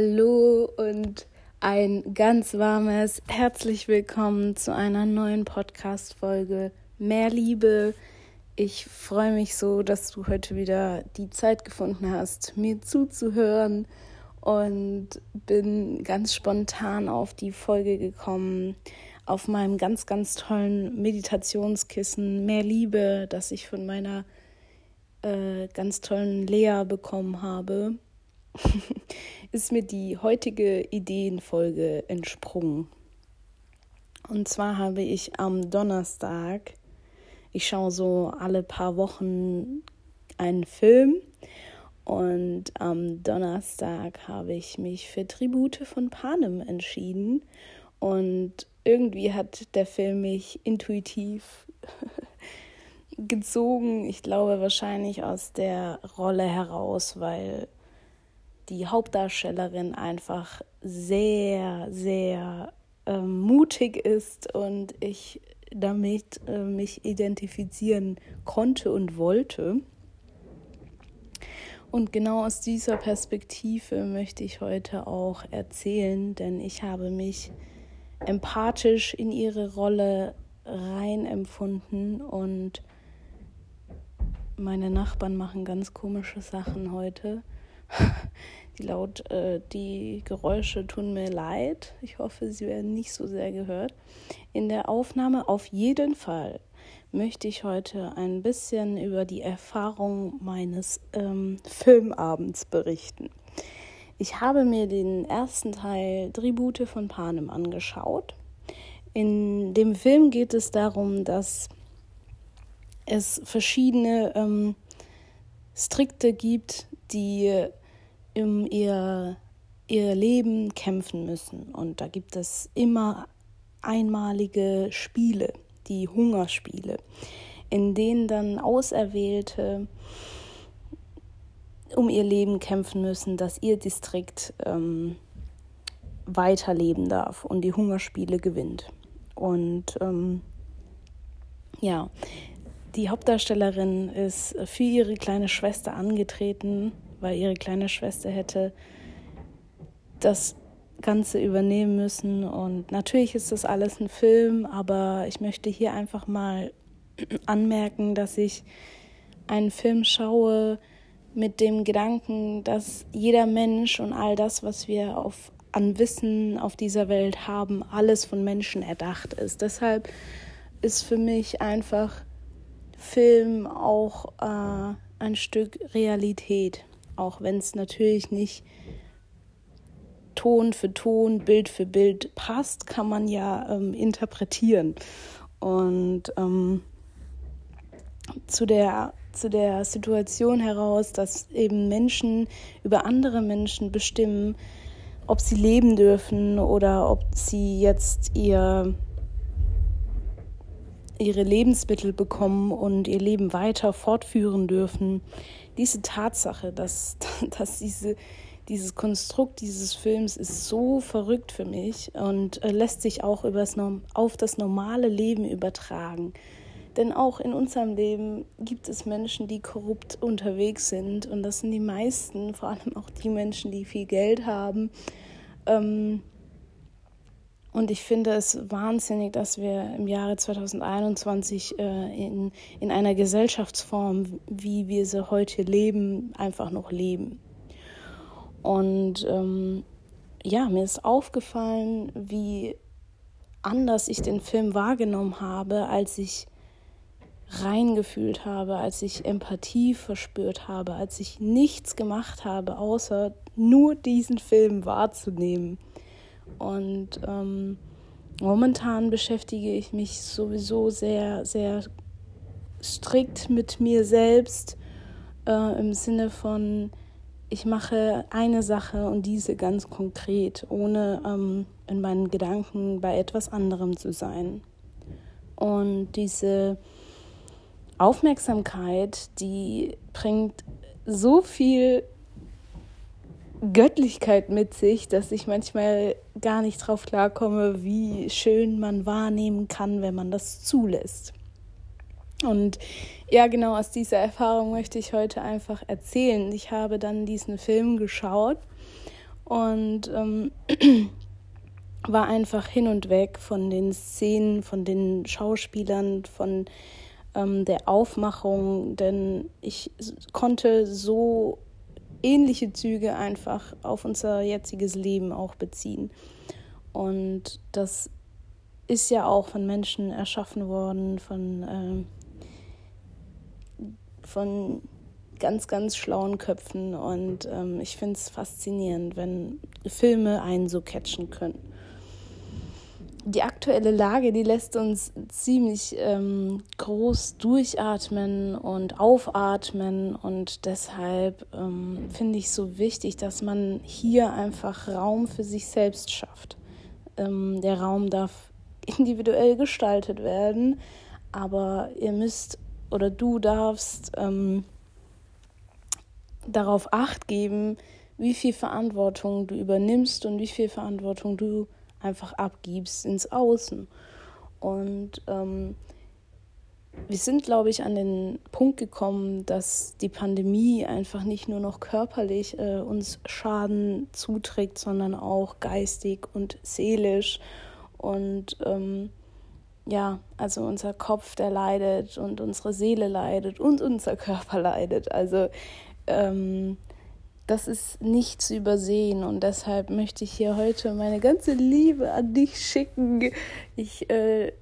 Hallo und ein ganz warmes herzlich willkommen zu einer neuen Podcast-Folge Mehr Liebe. Ich freue mich so, dass du heute wieder die Zeit gefunden hast, mir zuzuhören und bin ganz spontan auf die Folge gekommen, auf meinem ganz, ganz tollen Meditationskissen Mehr Liebe, das ich von meiner äh, ganz tollen Lea bekommen habe, ist mir die heutige Ideenfolge entsprungen. Und zwar habe ich am Donnerstag, ich schaue so alle paar Wochen einen Film und am Donnerstag habe ich mich für Tribute von Panem entschieden. Und irgendwie hat der Film mich intuitiv gezogen. Ich glaube wahrscheinlich aus der Rolle heraus, weil die Hauptdarstellerin einfach sehr, sehr äh, mutig ist und ich damit äh, mich identifizieren konnte und wollte. Und genau aus dieser Perspektive möchte ich heute auch erzählen, denn ich habe mich empathisch in ihre Rolle rein empfunden und meine Nachbarn machen ganz komische Sachen heute. Die laut, äh, die Geräusche tun mir leid. Ich hoffe, sie werden nicht so sehr gehört. In der Aufnahme auf jeden Fall möchte ich heute ein bisschen über die Erfahrung meines ähm, Filmabends berichten. Ich habe mir den ersten Teil Tribute von Panem angeschaut. In dem Film geht es darum, dass es verschiedene ähm, Strikte gibt, die um ihr, ihr Leben kämpfen müssen. Und da gibt es immer einmalige Spiele, die Hungerspiele, in denen dann Auserwählte um ihr Leben kämpfen müssen, dass ihr Distrikt ähm, weiterleben darf und die Hungerspiele gewinnt. Und ähm, ja, die Hauptdarstellerin ist für ihre kleine Schwester angetreten, weil ihre kleine Schwester hätte das Ganze übernehmen müssen. Und natürlich ist das alles ein Film, aber ich möchte hier einfach mal anmerken, dass ich einen Film schaue mit dem Gedanken, dass jeder Mensch und all das, was wir auf, an Wissen auf dieser Welt haben, alles von Menschen erdacht ist. Deshalb ist für mich einfach Film auch äh, ein Stück Realität, auch wenn es natürlich nicht Ton für Ton, Bild für Bild passt, kann man ja ähm, interpretieren. Und ähm, zu der zu der Situation heraus, dass eben Menschen über andere Menschen bestimmen, ob sie leben dürfen oder ob sie jetzt ihr ihre Lebensmittel bekommen und ihr Leben weiter fortführen dürfen. Diese Tatsache, dass, dass diese, dieses Konstrukt dieses Films ist so verrückt für mich und äh, lässt sich auch übers, auf das normale Leben übertragen. Denn auch in unserem Leben gibt es Menschen, die korrupt unterwegs sind. Und das sind die meisten, vor allem auch die Menschen, die viel Geld haben. Ähm, und ich finde es wahnsinnig, dass wir im Jahre 2021 äh, in, in einer Gesellschaftsform, wie wir sie heute leben, einfach noch leben. Und ähm, ja, mir ist aufgefallen, wie anders ich den Film wahrgenommen habe, als ich reingefühlt habe, als ich Empathie verspürt habe, als ich nichts gemacht habe, außer nur diesen Film wahrzunehmen. Und ähm, momentan beschäftige ich mich sowieso sehr, sehr strikt mit mir selbst äh, im Sinne von, ich mache eine Sache und diese ganz konkret, ohne ähm, in meinen Gedanken bei etwas anderem zu sein. Und diese Aufmerksamkeit, die bringt so viel Göttlichkeit mit sich, dass ich manchmal gar nicht drauf klarkomme, wie schön man wahrnehmen kann, wenn man das zulässt. Und ja, genau aus dieser Erfahrung möchte ich heute einfach erzählen. Ich habe dann diesen Film geschaut und ähm, war einfach hin und weg von den Szenen, von den Schauspielern, von ähm, der Aufmachung, denn ich konnte so ähnliche Züge einfach auf unser jetziges Leben auch beziehen. Und das ist ja auch von Menschen erschaffen worden, von, äh, von ganz, ganz schlauen Köpfen. Und ähm, ich finde es faszinierend, wenn Filme einen so catchen können die aktuelle Lage, die lässt uns ziemlich ähm, groß durchatmen und aufatmen und deshalb ähm, finde ich so wichtig, dass man hier einfach Raum für sich selbst schafft. Ähm, der Raum darf individuell gestaltet werden, aber ihr müsst oder du darfst ähm, darauf acht geben, wie viel Verantwortung du übernimmst und wie viel Verantwortung du einfach abgibst ins Außen. Und ähm, wir sind, glaube ich, an den Punkt gekommen, dass die Pandemie einfach nicht nur noch körperlich äh, uns Schaden zuträgt, sondern auch geistig und seelisch. Und ähm, ja, also unser Kopf, der leidet und unsere Seele leidet und unser Körper leidet. Also ähm, das ist nicht zu übersehen und deshalb möchte ich hier heute meine ganze Liebe an dich schicken. Ich äh,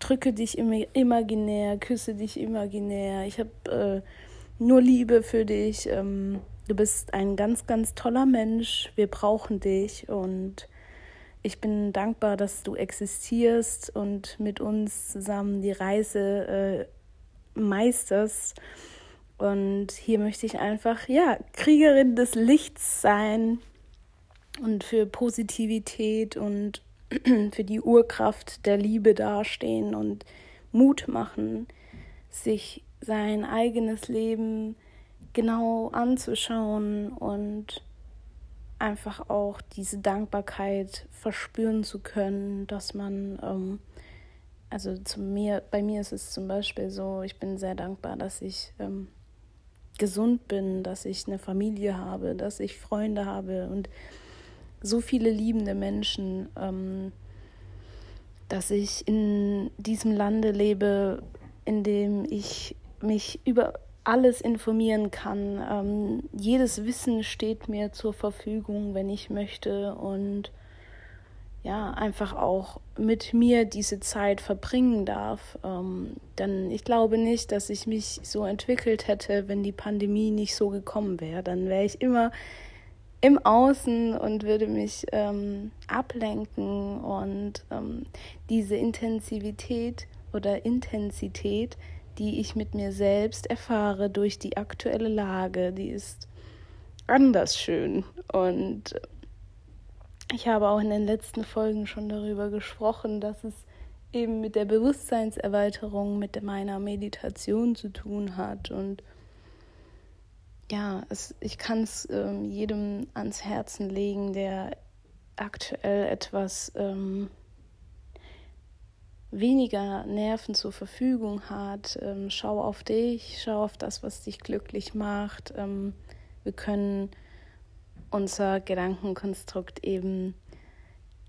drücke dich imaginär, küsse dich imaginär. Ich habe äh, nur Liebe für dich. Ähm, du bist ein ganz, ganz toller Mensch. Wir brauchen dich und ich bin dankbar, dass du existierst und mit uns zusammen die Reise äh, meisterst. Und hier möchte ich einfach, ja, Kriegerin des Lichts sein und für Positivität und für die Urkraft der Liebe dastehen und Mut machen, sich sein eigenes Leben genau anzuschauen und einfach auch diese Dankbarkeit verspüren zu können, dass man, ähm, also zu mir, bei mir ist es zum Beispiel so, ich bin sehr dankbar, dass ich ähm, gesund bin, dass ich eine Familie habe, dass ich Freunde habe und so viele liebende Menschen, ähm, dass ich in diesem Lande lebe, in dem ich mich über alles informieren kann. Ähm, jedes Wissen steht mir zur Verfügung, wenn ich möchte und ja, einfach auch mit mir diese Zeit verbringen darf. Ähm, denn ich glaube nicht, dass ich mich so entwickelt hätte, wenn die Pandemie nicht so gekommen wäre. Dann wäre ich immer im Außen und würde mich ähm, ablenken und ähm, diese Intensivität oder Intensität, die ich mit mir selbst erfahre durch die aktuelle Lage, die ist anders schön und ich habe auch in den letzten Folgen schon darüber gesprochen, dass es eben mit der Bewusstseinserweiterung, mit meiner Meditation zu tun hat. Und ja, es, ich kann es ähm, jedem ans Herzen legen, der aktuell etwas ähm, weniger Nerven zur Verfügung hat. Ähm, schau auf dich, schau auf das, was dich glücklich macht. Ähm, wir können unser Gedankenkonstrukt eben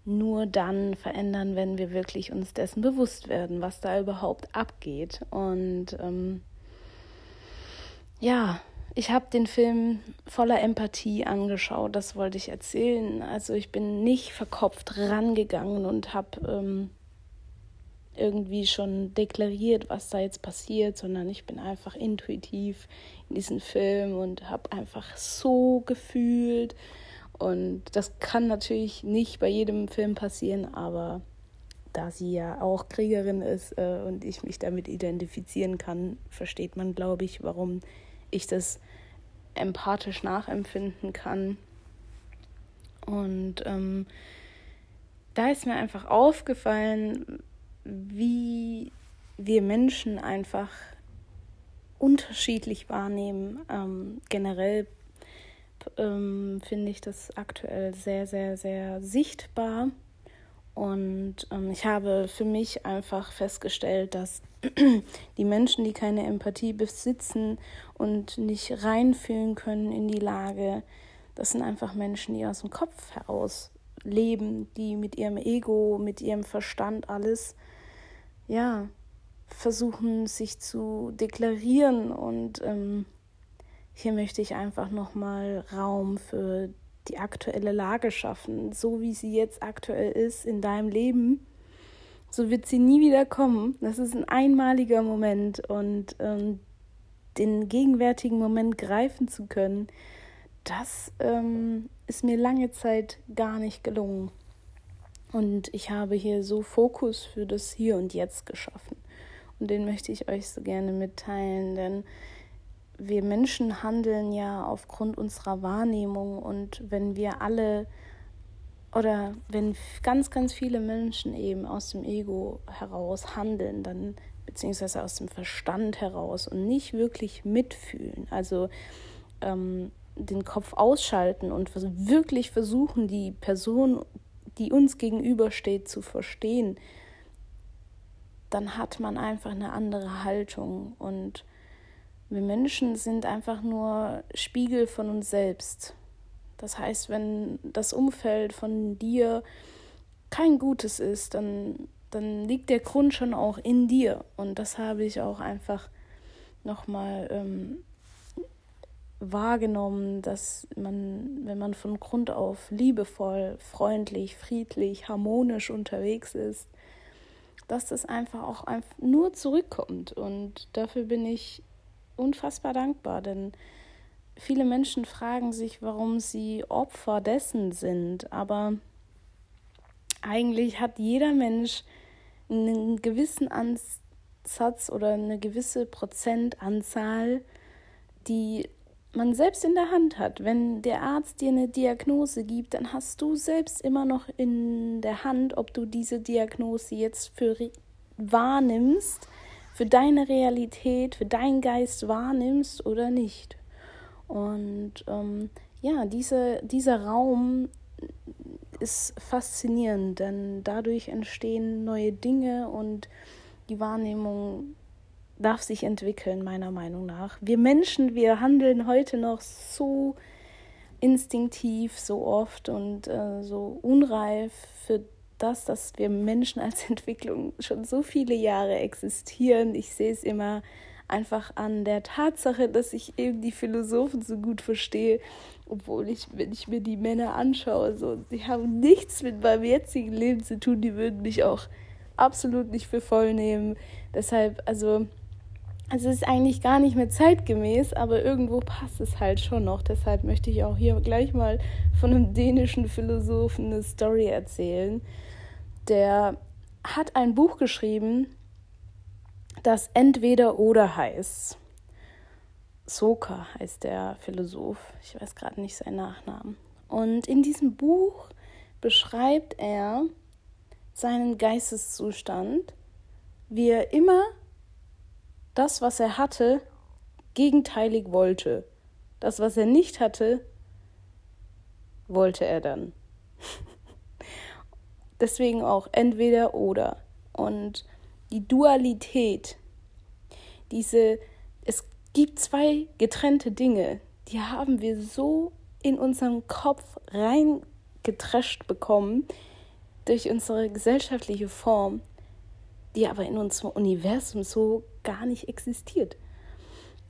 nur dann verändern, wenn wir wirklich uns dessen bewusst werden, was da überhaupt abgeht. Und ähm, ja, ich habe den Film voller Empathie angeschaut, das wollte ich erzählen. Also ich bin nicht verkopft rangegangen und habe ähm, irgendwie schon deklariert, was da jetzt passiert, sondern ich bin einfach intuitiv in diesen Film und habe einfach so gefühlt. Und das kann natürlich nicht bei jedem Film passieren, aber da sie ja auch Kriegerin ist äh, und ich mich damit identifizieren kann, versteht man, glaube ich, warum ich das empathisch nachempfinden kann. Und ähm, da ist mir einfach aufgefallen, wie wir Menschen einfach unterschiedlich wahrnehmen. Ähm, generell ähm, finde ich das aktuell sehr, sehr, sehr sichtbar. Und ähm, ich habe für mich einfach festgestellt, dass die Menschen, die keine Empathie besitzen und nicht reinfühlen können in die Lage, Das sind einfach Menschen, die aus dem Kopf heraus leben, die mit ihrem Ego, mit ihrem Verstand alles, ja, versuchen sich zu deklarieren. Und ähm, hier möchte ich einfach nochmal Raum für die aktuelle Lage schaffen, so wie sie jetzt aktuell ist in deinem Leben. So wird sie nie wieder kommen. Das ist ein einmaliger Moment und ähm, den gegenwärtigen Moment greifen zu können, das ähm, ist mir lange Zeit gar nicht gelungen. Und ich habe hier so Fokus für das Hier und Jetzt geschaffen. Und den möchte ich euch so gerne mitteilen, denn wir Menschen handeln ja aufgrund unserer Wahrnehmung und wenn wir alle oder wenn ganz, ganz viele Menschen eben aus dem Ego heraus handeln, dann beziehungsweise aus dem Verstand heraus und nicht wirklich mitfühlen, also ähm, den Kopf ausschalten und wirklich versuchen, die Person, die uns gegenübersteht, zu verstehen, dann hat man einfach eine andere Haltung und wir Menschen sind einfach nur Spiegel von uns selbst. Das heißt, wenn das Umfeld von dir kein gutes ist, dann, dann liegt der Grund schon auch in dir. Und das habe ich auch einfach nochmal ähm, wahrgenommen, dass man, wenn man von Grund auf liebevoll, freundlich, friedlich, harmonisch unterwegs ist, dass das einfach auch einfach nur zurückkommt. Und dafür bin ich unfassbar dankbar, denn viele Menschen fragen sich, warum sie Opfer dessen sind, aber eigentlich hat jeder Mensch einen gewissen Ansatz oder eine gewisse Prozentanzahl, die man selbst in der Hand hat. Wenn der Arzt dir eine Diagnose gibt, dann hast du selbst immer noch in der Hand, ob du diese Diagnose jetzt für wahrnimmst, für deine Realität, für deinen Geist wahrnimmst oder nicht. Und ähm, ja, diese, dieser Raum ist faszinierend, denn dadurch entstehen neue Dinge und die Wahrnehmung darf sich entwickeln, meiner Meinung nach. Wir Menschen, wir handeln heute noch so instinktiv, so oft und äh, so unreif für das, dass wir Menschen als Entwicklung schon so viele Jahre existieren. Ich sehe es immer einfach an der Tatsache, dass ich eben die Philosophen so gut verstehe, obwohl ich, wenn ich mir die Männer anschaue, so, die haben nichts mit meinem jetzigen Leben zu tun, die würden mich auch absolut nicht für voll nehmen. Deshalb, also, es ist eigentlich gar nicht mehr zeitgemäß, aber irgendwo passt es halt schon noch. Deshalb möchte ich auch hier gleich mal von einem dänischen Philosophen eine Story erzählen. Der hat ein Buch geschrieben, das entweder oder heißt. Soka heißt der Philosoph. Ich weiß gerade nicht seinen Nachnamen. Und in diesem Buch beschreibt er seinen Geisteszustand, wie er immer das, was er hatte, gegenteilig wollte. Das, was er nicht hatte, wollte er dann. Deswegen auch entweder oder. Und die Dualität, diese, es gibt zwei getrennte Dinge, die haben wir so in unseren Kopf reingetrescht bekommen durch unsere gesellschaftliche Form, die aber in unserem Universum so gar nicht existiert.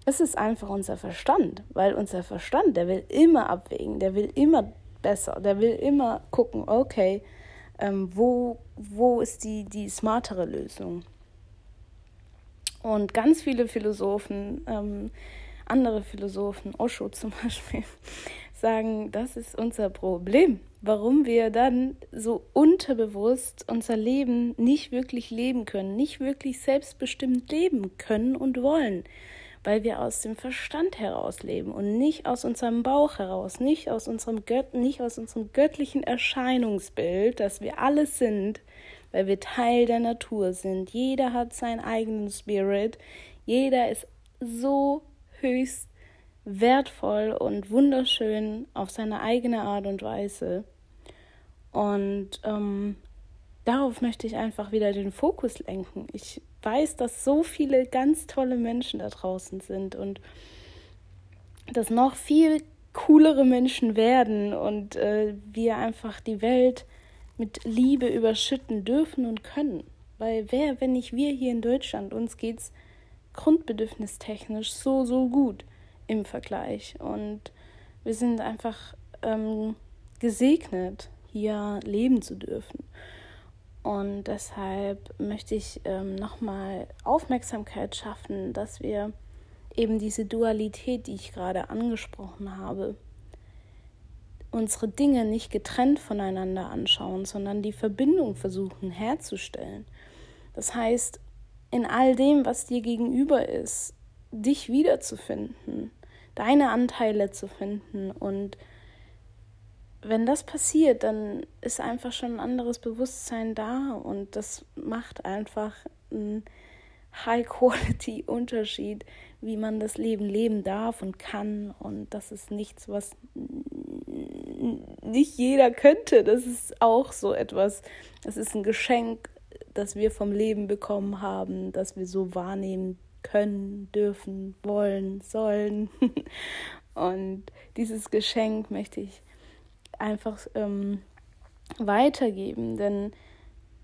Es ist einfach unser Verstand, weil unser Verstand, der will immer abwägen, der will immer besser, der will immer gucken, okay, ähm, wo, wo ist die, die smartere Lösung? Und ganz viele Philosophen, ähm, andere Philosophen, Osho zum Beispiel, sagen, das ist unser Problem, warum wir dann so unterbewusst unser Leben nicht wirklich leben können, nicht wirklich selbstbestimmt leben können und wollen, weil wir aus dem Verstand heraus leben und nicht aus unserem Bauch heraus, nicht aus unserem Gött nicht aus unserem göttlichen Erscheinungsbild, dass wir alles sind, weil wir Teil der Natur sind. Jeder hat seinen eigenen Spirit, jeder ist so höchst wertvoll und wunderschön auf seine eigene Art und Weise. Und ähm, darauf möchte ich einfach wieder den Fokus lenken. Ich weiß, dass so viele ganz tolle Menschen da draußen sind und dass noch viel coolere Menschen werden und äh, wir einfach die Welt mit Liebe überschütten dürfen und können. Weil wer, wenn nicht wir hier in Deutschland, uns geht's grundbedürfnistechnisch so, so gut im Vergleich. Und wir sind einfach ähm, gesegnet, hier leben zu dürfen. Und deshalb möchte ich ähm, nochmal Aufmerksamkeit schaffen, dass wir eben diese Dualität, die ich gerade angesprochen habe, unsere Dinge nicht getrennt voneinander anschauen, sondern die Verbindung versuchen herzustellen. Das heißt, in all dem, was dir gegenüber ist, dich wiederzufinden, deine Anteile zu finden und wenn das passiert, dann ist einfach schon ein anderes Bewusstsein da und das macht einfach einen High-Quality-Unterschied, wie man das Leben leben darf und kann. Und das ist nichts, was nicht jeder könnte. Das ist auch so etwas. Das ist ein Geschenk, das wir vom Leben bekommen haben, das wir so wahrnehmen können, dürfen, wollen, sollen. Und dieses Geschenk möchte ich einfach ähm, weitergeben, denn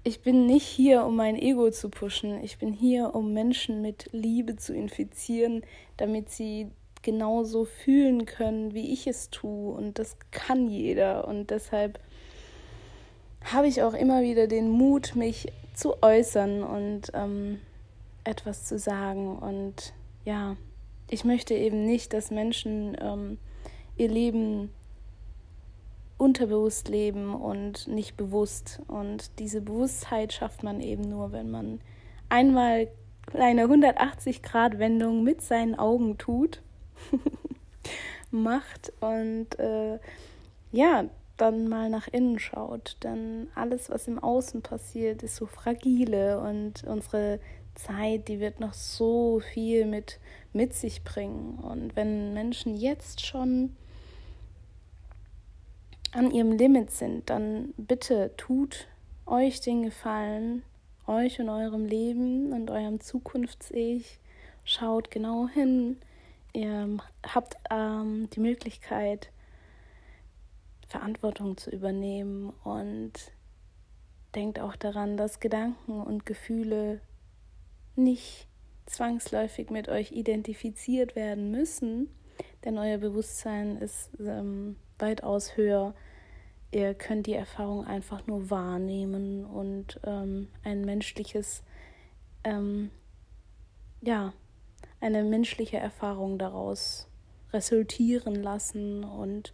ich bin nicht hier, um mein Ego zu pushen. Ich bin hier, um Menschen mit Liebe zu infizieren, damit sie genauso fühlen können, wie ich es tue. Und das kann jeder. Und deshalb habe ich auch immer wieder den Mut, mich zu äußern und ähm, etwas zu sagen. Und ja, ich möchte eben nicht, dass Menschen ähm, ihr Leben unterbewusst leben und nicht bewusst. Und diese Bewusstheit schafft man eben nur, wenn man einmal eine 180-Grad-Wendung mit seinen Augen tut, macht und äh, ja, dann mal nach innen schaut. Denn alles, was im Außen passiert, ist so fragile und unsere Zeit, die wird noch so viel mit, mit sich bringen. Und wenn Menschen jetzt schon an ihrem Limit sind, dann bitte tut euch den Gefallen, euch und eurem Leben und eurem Zukunfts-Ich. Schaut genau hin. Ihr habt ähm, die Möglichkeit, Verantwortung zu übernehmen und denkt auch daran, dass Gedanken und Gefühle nicht zwangsläufig mit euch identifiziert werden müssen, denn euer Bewusstsein ist ähm, weitaus höher. Ihr könnt die Erfahrung einfach nur wahrnehmen und ähm, ein menschliches, ähm, ja, eine menschliche Erfahrung daraus resultieren lassen und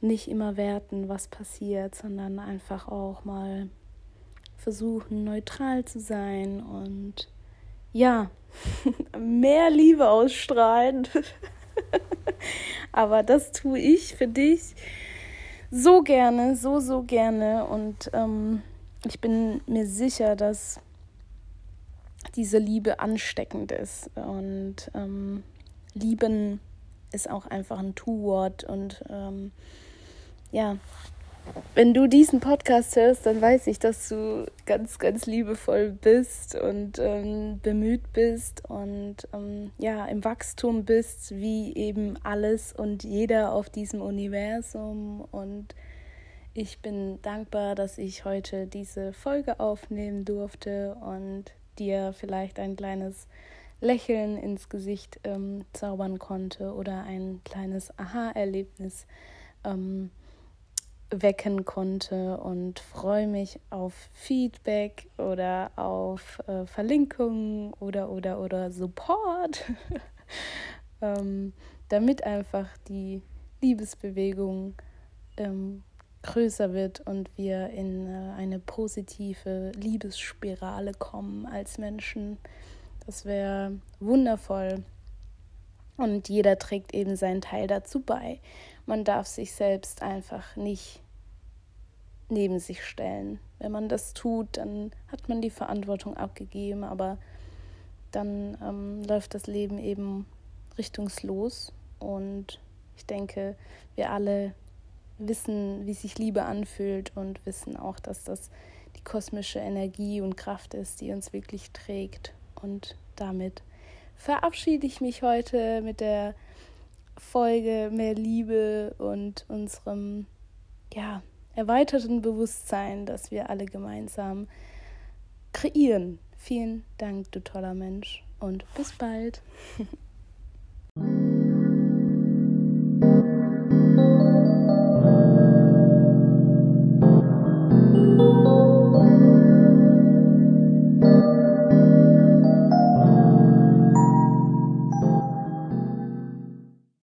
nicht immer werten, was passiert, sondern einfach auch mal versuchen, neutral zu sein und ja, mehr Liebe ausstrahlen. Aber das tue ich für dich so gerne, so, so gerne. Und ähm, ich bin mir sicher, dass diese Liebe ansteckend ist. Und ähm, lieben ist auch einfach ein Tu-Wort. Und ähm, ja, wenn du diesen Podcast hörst, dann weiß ich, dass du ganz, ganz liebevoll bist und ähm, bemüht bist und ähm, ja, im Wachstum bist, wie eben alles und jeder auf diesem Universum. Und ich bin dankbar, dass ich heute diese Folge aufnehmen durfte und dir vielleicht ein kleines Lächeln ins Gesicht ähm, zaubern konnte oder ein kleines Aha-Erlebnis. Ähm, wecken konnte und freue mich auf Feedback oder auf äh, Verlinkungen oder oder oder Support, ähm, damit einfach die Liebesbewegung ähm, größer wird und wir in äh, eine positive Liebesspirale kommen als Menschen. Das wäre wundervoll. Und jeder trägt eben seinen Teil dazu bei. Man darf sich selbst einfach nicht neben sich stellen. Wenn man das tut, dann hat man die Verantwortung abgegeben, aber dann ähm, läuft das Leben eben richtungslos. Und ich denke, wir alle wissen, wie sich Liebe anfühlt und wissen auch, dass das die kosmische Energie und Kraft ist, die uns wirklich trägt. Und damit verabschiede ich mich heute mit der Folge mehr Liebe und unserem ja, erweiterten Bewusstsein, das wir alle gemeinsam kreieren. Vielen Dank, du toller Mensch, und bis bald.